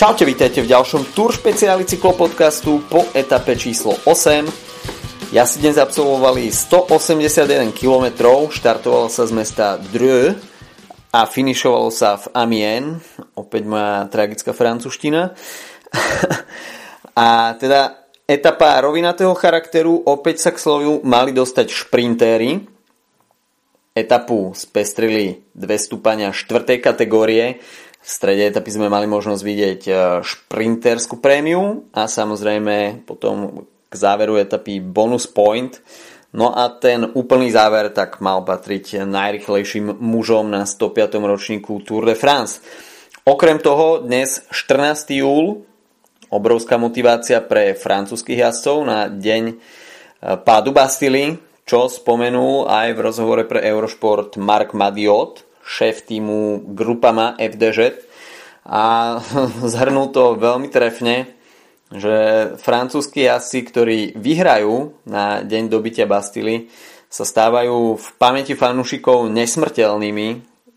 Čaute, vítajte v ďalšom Tour špeciáli cyklopodcastu po etape číslo 8. si dnes absolvovali 181 km, štartovalo sa z mesta Dreux a finišovalo sa v Amiens, opäť moja tragická francúzština. a teda etapa rovinatého charakteru, opäť sa k slovu mali dostať šprintéry. Etapu spestrili dve stúpania štvrtej kategórie, v strede etapy sme mali možnosť vidieť e, šprinterskú prémiu a samozrejme potom k záveru etapy bonus point. No a ten úplný záver tak mal patriť najrychlejším mužom na 105. ročníku Tour de France. Okrem toho dnes 14. júl, obrovská motivácia pre francúzskych jazdcov na deň e, pádu Bastily, čo spomenul aj v rozhovore pre Eurosport Mark Madiot, šéf týmu Grupama FDŽ a zhrnul to veľmi trefne, že francúzski jazdci, ktorí vyhrajú na deň dobytia Bastily, sa stávajú v pamäti fanúšikov nesmrteľnými.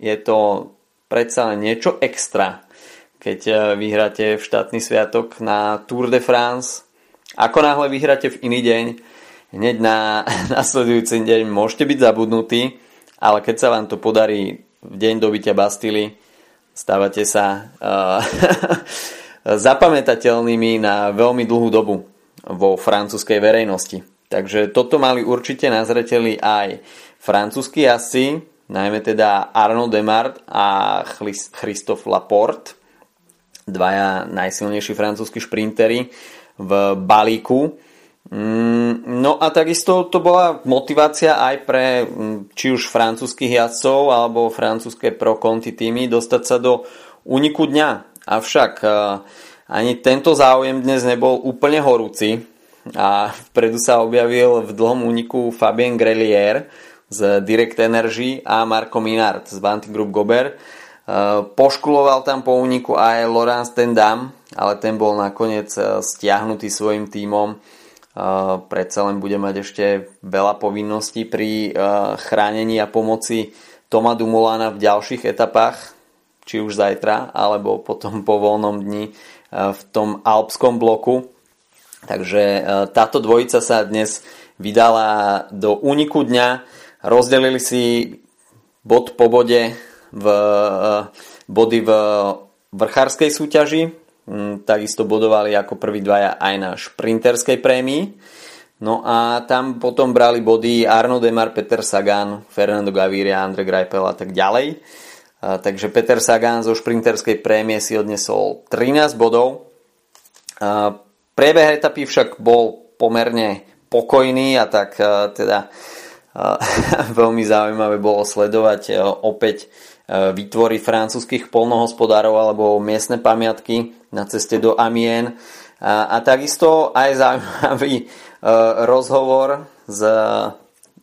Je to predsa niečo extra, keď eh, vyhráte v štátny sviatok na Tour de France. Ako náhle vyhráte v iný deň, hneď na nasledujúci deň môžete byť zabudnutí, ale keď sa vám to podarí v deň dobytia Bastily, stávate sa uh, zapamätateľnými na veľmi dlhú dobu vo francúzskej verejnosti. Takže toto mali určite na zreteli aj francúzski asi, najmä teda Arnaud Demart a Christophe Laporte, dvaja najsilnejší francúzski šprintery v balíku. Mm, no a takisto to bola motivácia aj pre mm, či už francúzskych jazdcov alebo francúzske pro konti týmy dostať sa do úniku dňa. Avšak e, ani tento záujem dnes nebol úplne horúci a vpredu sa objavil v dlhom úniku Fabien Grelier z Direct Energy a Marco Minard z Vanti Group Gober. E, poškuloval tam po úniku aj Laurence Tendam, ale ten bol nakoniec e, stiahnutý svojim tímom predsa len bude mať ešte veľa povinností pri chránení a pomoci Toma Dumolana v ďalších etapách, či už zajtra, alebo potom po voľnom dni v tom alpskom bloku. Takže táto dvojica sa dnes vydala do úniku dňa, rozdelili si bod po bode v body v vrchárskej súťaži, takisto bodovali ako prví dvaja aj na šprinterskej prémii. No a tam potom brali body Arno Demar, Peter Sagan, Fernando Gaviria, Andre Greipel a tak ďalej. Takže Peter Sagan zo šprinterskej prémie si odnesol 13 bodov. A, priebeh etapy však bol pomerne pokojný a tak teda veľmi zaujímavé bolo sledovať a, opäť E, vytvory francúzskych polnohospodárov alebo miestne pamiatky na ceste do Amiens. A, a takisto aj zaujímavý e, rozhovor z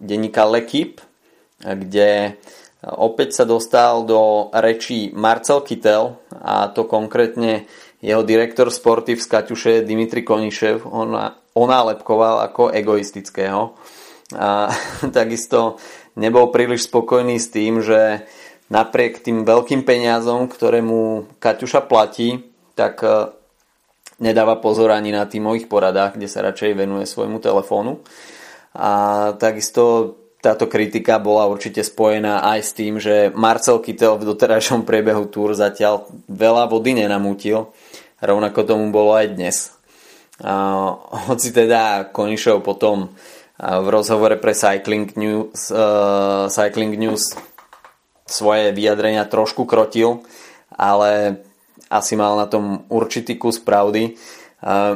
denníka L'Equipe, kde opäť sa dostal do rečí Marcel Kittel a to konkrétne jeho direktor sporty v Skaťuše Dimitri Konišev ona, onálepkoval ako egoistického. A takisto nebol príliš spokojný s tým, že napriek tým veľkým peniazom, ktoré mu Kaťuša platí, tak e, nedáva pozor ani na tímových poradách, kde sa radšej venuje svojmu telefónu. A takisto táto kritika bola určite spojená aj s tým, že Marcel Kittel v doterajšom priebehu túr zatiaľ veľa vody nenamútil. Rovnako tomu bolo aj dnes. A, hoci teda Konišov potom v rozhovore pre Cycling News, uh, Cycling News svoje vyjadrenia trošku krotil, ale asi mal na tom určitý kus pravdy.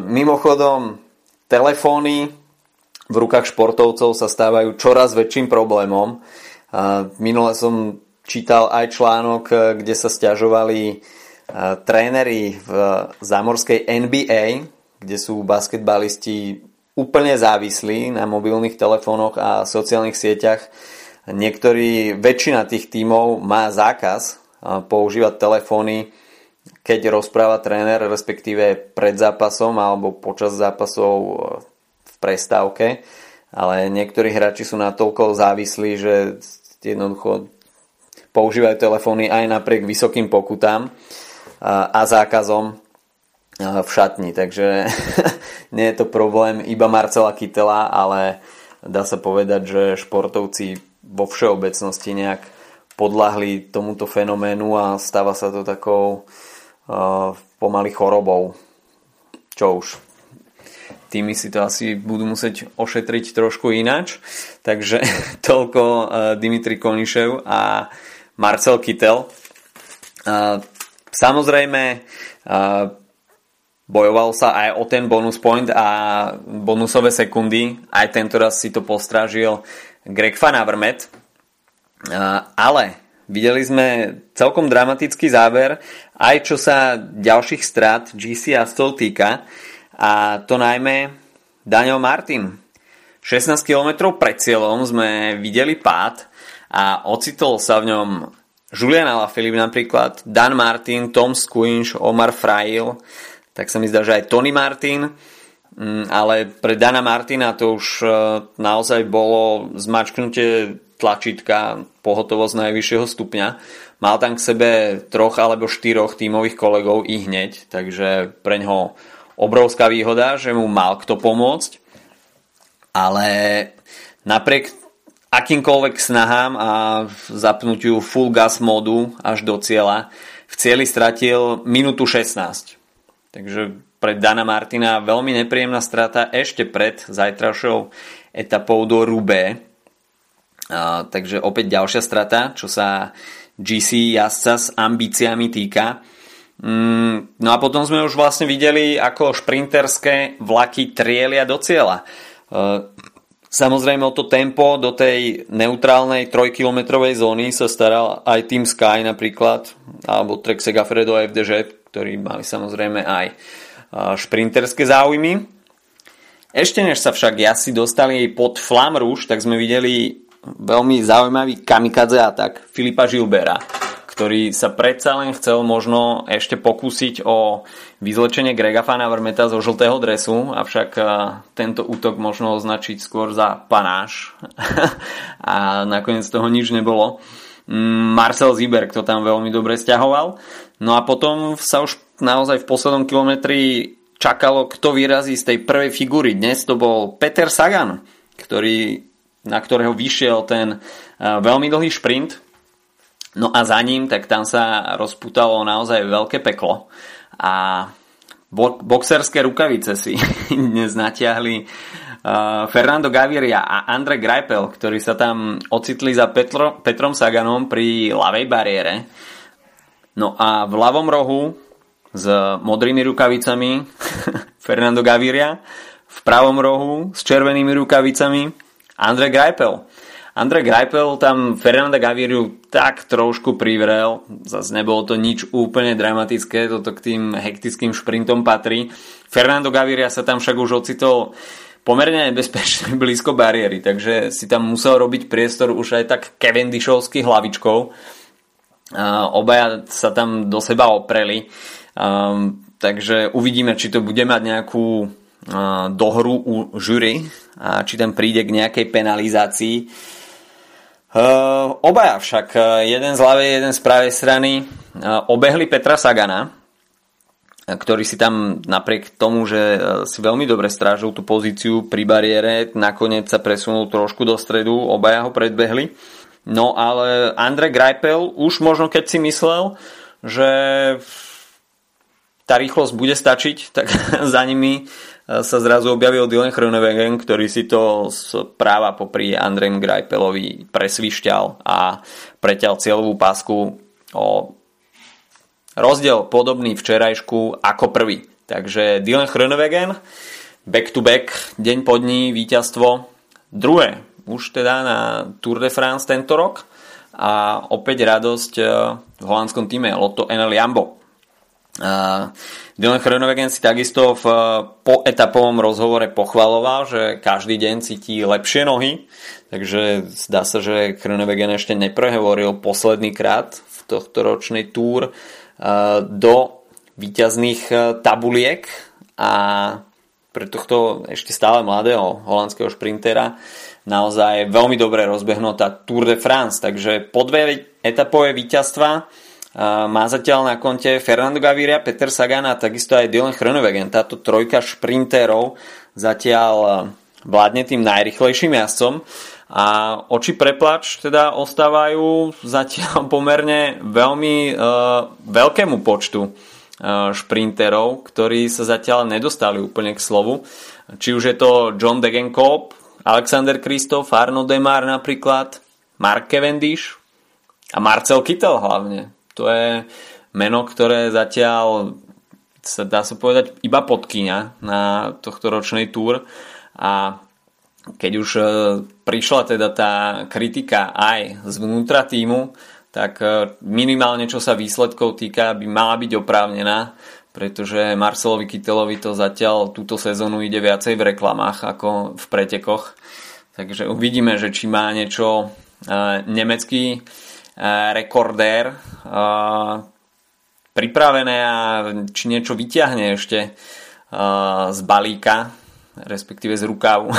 Mimochodom, telefóny v rukách športovcov sa stávajú čoraz väčším problémom. Minule som čítal aj článok, kde sa stiažovali tréneri v zámorskej NBA, kde sú basketbalisti úplne závislí na mobilných telefónoch a sociálnych sieťach Niektorí, väčšina tých tímov má zákaz používať telefóny, keď rozpráva tréner, respektíve pred zápasom alebo počas zápasov e, v prestávke. Ale niektorí hráči sú natoľko závislí, že jednoducho používajú telefóny aj napriek vysokým pokutám a zákazom. v šatni, takže nie je to problém iba Marcela Kytela, ale dá sa povedať, že športovci vo všeobecnosti nejak podľahli tomuto fenoménu a stáva sa to takou uh, pomaly chorobou. Čo už. Tými si to asi budú musieť ošetriť trošku ináč. Takže toľko uh, Dimitri Konišev a Marcel Kytel. Uh, samozrejme bojoval sa aj o ten bonus point a bonusové sekundy. Aj tento raz si to postrážil Greg Van Avermaet. Ale videli sme celkom dramatický záver, aj čo sa ďalších strát GC a stol týka. A to najmä Daniel Martin. 16 km pred cieľom sme videli pád a ocitol sa v ňom Julian Alaphilippe napríklad, Dan Martin, Tom Squinch, Omar Frail, tak sa mi zdá, že aj Tony Martin, mm, ale pre Dana Martina to už e, naozaj bolo zmačknutie tlačítka pohotovosť najvyššieho stupňa. Mal tam k sebe troch alebo štyroch tímových kolegov i hneď, takže pre ňoho obrovská výhoda, že mu mal kto pomôcť, ale napriek akýmkoľvek snahám a zapnutiu full gas modu až do cieľa, v cieli stratil minútu 16 Takže pre Dana Martina veľmi nepríjemná strata ešte pred zajtrajšou etapou do Rubé. Takže opäť ďalšia strata, čo sa GC jazdca s ambíciami týka. Mm, no a potom sme už vlastne videli, ako šprinterské vlaky trielia do cieľa. E, samozrejme o to tempo do tej neutrálnej 3-kilometrovej zóny sa staral aj Team Sky napríklad, alebo Trek Segafredo FDŽ, ktorí mali samozrejme aj šprinterské záujmy. Ešte než sa však jasi dostali pod Flam tak sme videli veľmi zaujímavý kamikadze atak Filipa Žilbera, ktorý sa predsa len chcel možno ešte pokúsiť o vyzlečenie Grega Fana Vermeta zo žltého dresu, avšak tento útok možno označiť skôr za panáš a nakoniec toho nič nebolo. Mm, Marcel Ziber, kto tam veľmi dobre stiahoval. No a potom sa už naozaj v poslednom kilometri čakalo, kto vyrazí z tej prvej figúry. Dnes to bol Peter Sagan, ktorý, na ktorého vyšiel ten veľmi dlhý šprint. No a za ním, tak tam sa rozputalo naozaj veľké peklo. A boxerské rukavice si dnes natiahli uh, Fernando Gaviria a Andre Greipel, ktorí sa tam ocitli za Petro, Petrom Saganom pri ľavej bariére. No a v ľavom rohu s modrými rukavicami Fernando Gaviria, v pravom rohu s červenými rukavicami Andre Greipel. Andre Greipel tam Fernanda Gaviriu tak trošku privrel, zase nebolo to nič úplne dramatické, toto k tým hektickým šprintom patrí. Fernando Gaviria sa tam však už ocitol pomerne nebezpečne blízko bariéry, takže si tam musel robiť priestor už aj tak Cavendishovský hlavičkou. Obaja sa tam do seba opreli, um, takže uvidíme, či to bude mať nejakú uh, dohru u žury a či tam príde k nejakej penalizácii. Uh, obaja však, jeden z ľavej, jeden z pravej strany, uh, obehli Petra Sagana, ktorý si tam napriek tomu, že e, si veľmi dobre strážil tú pozíciu pri bariére, nakoniec sa presunul trošku do stredu, obaja ho predbehli. No ale Andre Greipel už možno keď si myslel, že tá rýchlosť bude stačiť, tak za nimi e, sa zrazu objavil Dylan Chronewegen, ktorý si to z práva popri Andrem Greipelovi presvišťal a preťal cieľovú pásku o Rozdiel podobný včerajšku ako prvý. Takže Dylan Chronewegen, back to back, deň po dní, víťazstvo. Druhé, už teda na Tour de France tento rok. A opäť radosť eh, v holandskom týme Lotto NL Jambo. Dylan Chronewegen si takisto v po etapovom rozhovore pochvaloval, že každý deň cíti lepšie nohy, takže zdá sa, že Chronewegen ešte neprehovoril posledný krát v tohto ročnej túr do výťazných e, tabuliek. A pre tohto ešte stále mladého holandského šprintera naozaj veľmi dobre rozbehnutá Tour de France, takže po dve etapové víťazstva má zatiaľ na konte Fernando Gaviria, Peter Sagan a takisto aj Dylan Chronovegen. Táto trojka šprinterov zatiaľ vládne tým najrychlejším jazdcom a oči preplač teda ostávajú zatiaľ pomerne veľmi uh, veľkému počtu uh, šprinterov, ktorí sa zatiaľ nedostali úplne k slovu. Či už je to John Degenkolb, Alexander Kristof, Arno Demar napríklad, Mark Cavendish a Marcel Kittel hlavne. To je meno, ktoré zatiaľ sa dá sa povedať iba podkyňa na tohto ročnej túr a keď už e, prišla teda tá kritika aj zvnútra týmu, tak e, minimálne čo sa výsledkov týka by mala byť oprávnená, pretože Marcelovi Kytelovi to zatiaľ túto sezónu ide viacej v reklamách ako v pretekoch. Takže uvidíme, že či má niečo e, nemecký rekordér pripravené a či niečo vyťahne ešte z balíka respektíve z rukávu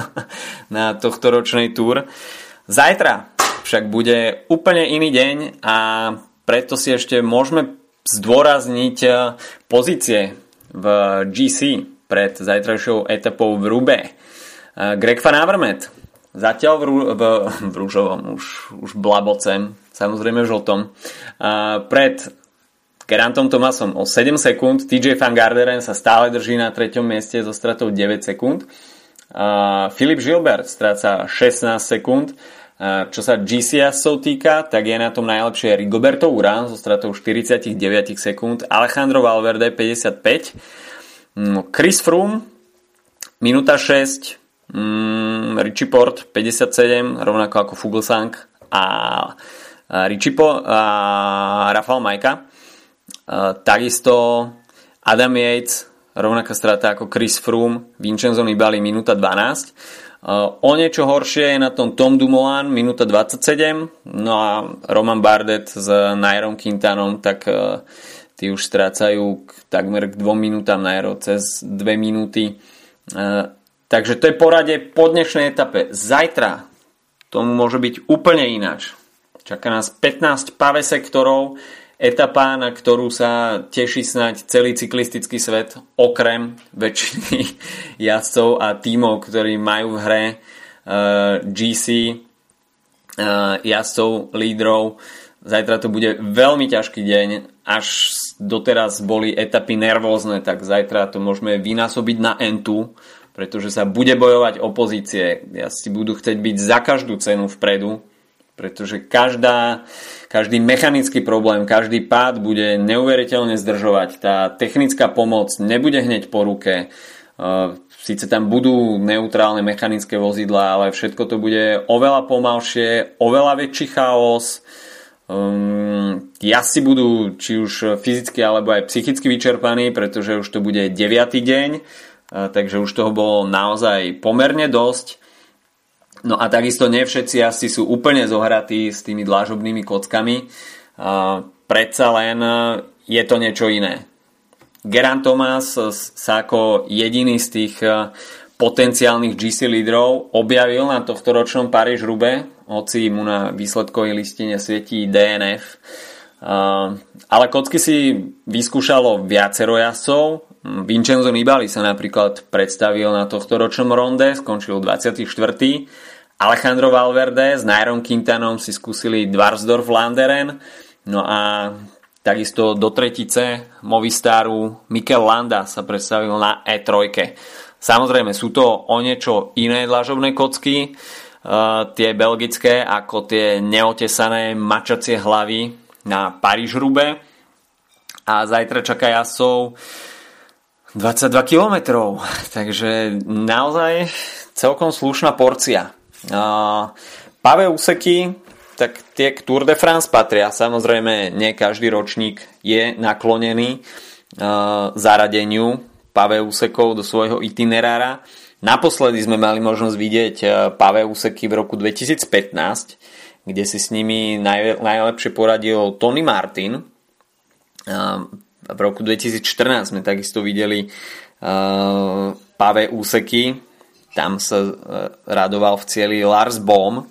na tohto ročnej túr. Zajtra však bude úplne iný deň a preto si ešte môžeme zdôrazniť eh, pozície v GC pred zajtrajšou etapou v Rube. Eh, Greg Van Avermaet zatiaľ v, v, v rúžovom, už, už blabocem, samozrejme v žltom, eh, pred Gerantom Tomasom o 7 sekúnd, TJ Van Garderen sa stále drží na treťom mieste so stratou 9 sekúnd. Filip Gilbert stráca 16 sekúnd. Uh, čo sa GCS-ov týka, tak je na tom najlepšie Rigoberto Urán so stratou 49 sekúnd, Alejandro Valverde 55, no, Chris Froome minúta 6, um, Richie Port 57, rovnako ako Fuglsang a, a Richie Po, a Rafael Majka takisto Adam Yates, rovnaká strata ako Chris Froome, Vincenzo Nibali minúta 12. O niečo horšie je na tom Tom Dumoulin, minúta 27, no a Roman Bardet s Nairom Quintanom, tak e, tí už strácajú k, takmer k 2 minútam Nairo cez 2 minúty. Takže to je porade po dnešnej etape. Zajtra tomu môže byť úplne ináč. Čaká nás 15 pave sektorov, etapa, na ktorú sa teší snať celý cyklistický svet, okrem väčšiny jazdcov a tímov, ktorí majú v hre uh, eh, GC, uh, eh, jazdcov, lídrov. Zajtra to bude veľmi ťažký deň, až doteraz boli etapy nervózne, tak zajtra to môžeme vynásobiť na N2, pretože sa bude bojovať opozície. Jazdci budú chcieť byť za každú cenu vpredu, pretože každá, každý mechanický problém, každý pád bude neuveriteľne zdržovať. Tá technická pomoc nebude hneď po ruke. Sice tam budú neutrálne mechanické vozidlá, ale všetko to bude oveľa pomalšie, oveľa väčší chaos. Um, si budú či už fyzicky alebo aj psychicky vyčerpaní, pretože už to bude 9. deň, takže už toho bolo naozaj pomerne dosť. No a takisto nie všetci asi sú úplne zohratí s tými dlážobnými kockami. predsa len je to niečo iné. Geran Thomas sa ako jediný z tých potenciálnych GC lídrov objavil na tohto ročnom Paríž Rube, hoci mu na výsledkovej listine svietí DNF. ale kocky si vyskúšalo viacero jazdcov. Vincenzo Nibali sa napríklad predstavil na tohto ročnom ronde, skončil 24. Alejandro Valverde s Nairom Quintanom si skúsili Dvarsdorf Landeren, no a takisto do tretice Movistaru Mikel Landa sa predstavil na E3. Samozrejme sú to o niečo iné dlažobné kocky, uh, tie belgické ako tie neotesané mačacie hlavy na Paríž Rube a zajtra čaká jasov 22 km, takže naozaj celkom slušná porcia. Pavé úseky, tak tie k Tour de France patria. Samozrejme, nie každý ročník je naklonený zaradeniu pavé úsekov do svojho itinerára. Naposledy sme mali možnosť vidieť pavé úseky v roku 2015, kde si s nimi najlepšie poradil Tony Martin. V roku 2014 sme takisto videli pavé úseky. Tam sa e, radoval v cieli Lars Bohm,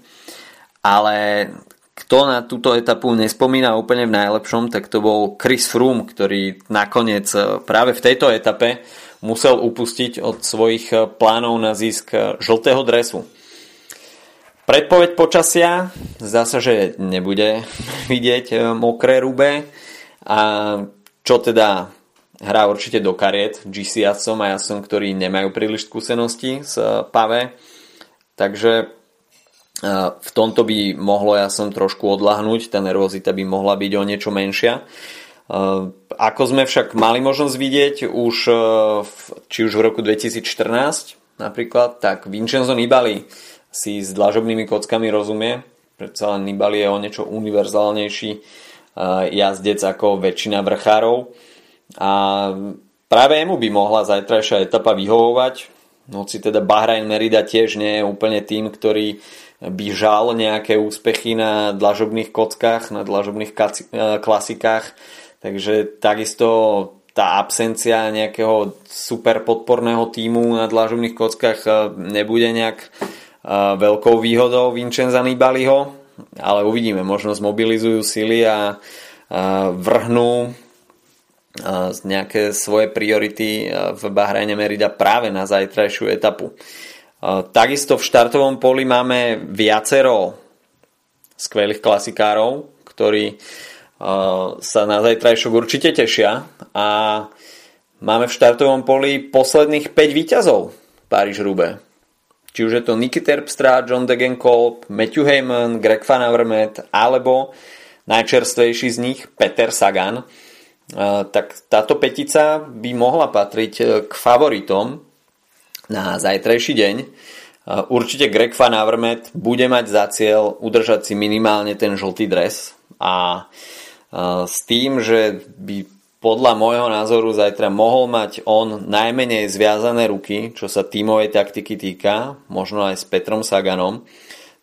ale kto na túto etapu nespomína úplne v najlepšom, tak to bol Chris Froome, ktorý nakoniec e, práve v tejto etape musel upustiť od svojich plánov na zisk žltého dresu. Predpoveď počasia. Zdá sa, že nebude vidieť mokré rube. A čo teda hrá určite do kariet GC jasom a jasom, ktorí nemajú príliš skúsenosti s pave. Takže v tomto by mohlo ja som trošku odlahnúť, tá nervozita by mohla byť o niečo menšia. Ako sme však mali možnosť vidieť už či už v roku 2014 napríklad, tak Vincenzo Nibali si s dlažobnými kockami rozumie. Predsa len Nibali je o niečo univerzálnejší jazdec ako väčšina vrchárov. A práve jemu by mohla zajtrajšia etapa vyhovovať. Hoci teda Bahrain Merida tiež nie je úplne tým, ktorý by žal nejaké úspechy na dlažobných kockách, na dlažobných e, klasikách. Takže takisto tá absencia nejakého super podporného týmu na dlažobných kockách e, nebude nejak veľkou výhodou Vincenza Nibaliho, ale uvidíme, možno zmobilizujú sily a vrhnú nejaké svoje priority v Bahrajne Merida práve na zajtrajšiu etapu. Takisto v štartovom poli máme viacero skvelých klasikárov, ktorí sa na zajtrajšok určite tešia a máme v štartovom poli posledných 5 výťazov Paríž Rube. Či už je to Nicky Terpstra, John Degenkolb, Matthew Heyman, Greg Van Avermaet alebo najčerstvejší z nich Peter Sagan. Tak táto petica by mohla patriť k favoritom na zajtrajší deň. Určite Greg Van Avermaet bude mať za cieľ udržať si minimálne ten žltý dres a s tým, že by podľa môjho názoru zajtra mohol mať on najmenej zviazané ruky, čo sa tímovej taktiky týka, možno aj s Petrom Saganom,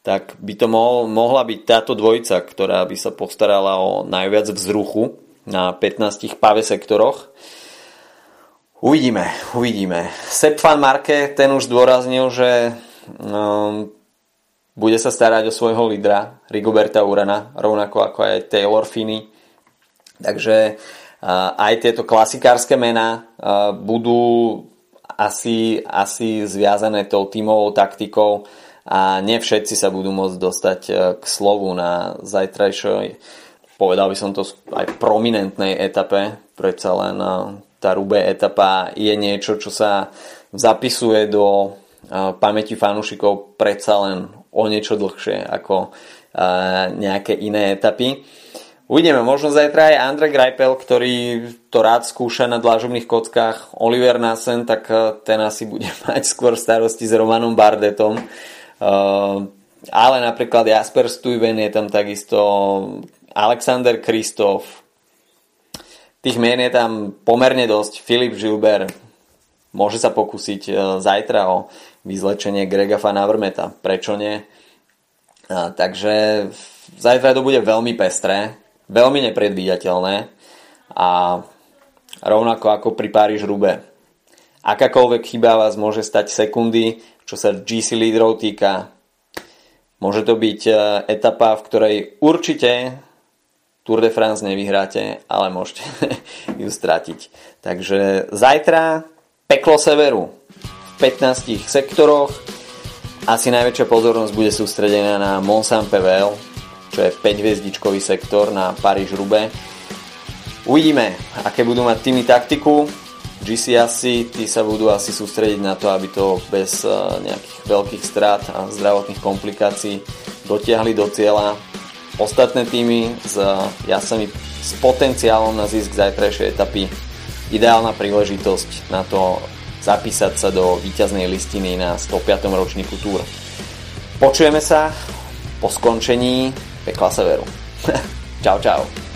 tak by to mohol, mohla byť táto dvojica, ktorá by sa postarala o najviac vzruchu na 15 pave sektoroch. Uvidíme, uvidíme. Sepp van Marke, ten už zdôraznil, že um, bude sa starať o svojho lídra, Rigoberta Urana, rovnako ako aj Taylor Finney. Takže aj tieto klasikárske mená budú asi, asi zviazané tou tímovou taktikou a nie všetci sa budú môcť dostať uh, k slovu na zajtrajšej, povedal by som to aj prominentnej etape, predsa len uh, tá Rube etapa je niečo, čo sa zapisuje do pamäti fanúšikov predsa len o niečo dlhšie ako nejaké iné etapy. Uvidíme, možno zajtra aj Andrej Greipel, ktorý to rád skúša na dlážobných kockách. Oliver Nassen, tak ten asi bude mať skôr starosti s Romanom Bardetom. Ale napríklad Jasper Stuyven je tam takisto Alexander Kristof, Tých mien je tam pomerne dosť. Filip Žilber môže sa pokúsiť e, zajtra o vyzlečenie Grega Van Avermeta. Prečo nie? Takže zajtra to bude veľmi pestré, veľmi nepredvídateľné a rovnako ako pri Paríž Rube. Akákoľvek chyba vás môže stať sekundy, čo sa GC lídrov týka. Môže to byť e, etapa, v ktorej určite Tour de France nevyhráte, ale môžete ju stratiť. Takže zajtra peklo severu v 15 sektoroch. Asi najväčšia pozornosť bude sústredená na Mont Saint-Pével, čo je 5-hviezdičkový sektor na Paríž-Roubaix. Uvidíme, aké budú mať týmy taktiku. GC asi, tí sa budú asi sústrediť na to, aby to bez eh, nejakých veľkých strát a zdravotných komplikácií dotiahli do cieľa ostatné týmy s jasami s potenciálom na zisk zajtrajšej etapy. Ideálna príležitosť na to zapísať sa do víťaznej listiny na 105. ročníku Tour. Počujeme sa po skončení peccola Severo. ciao ciao!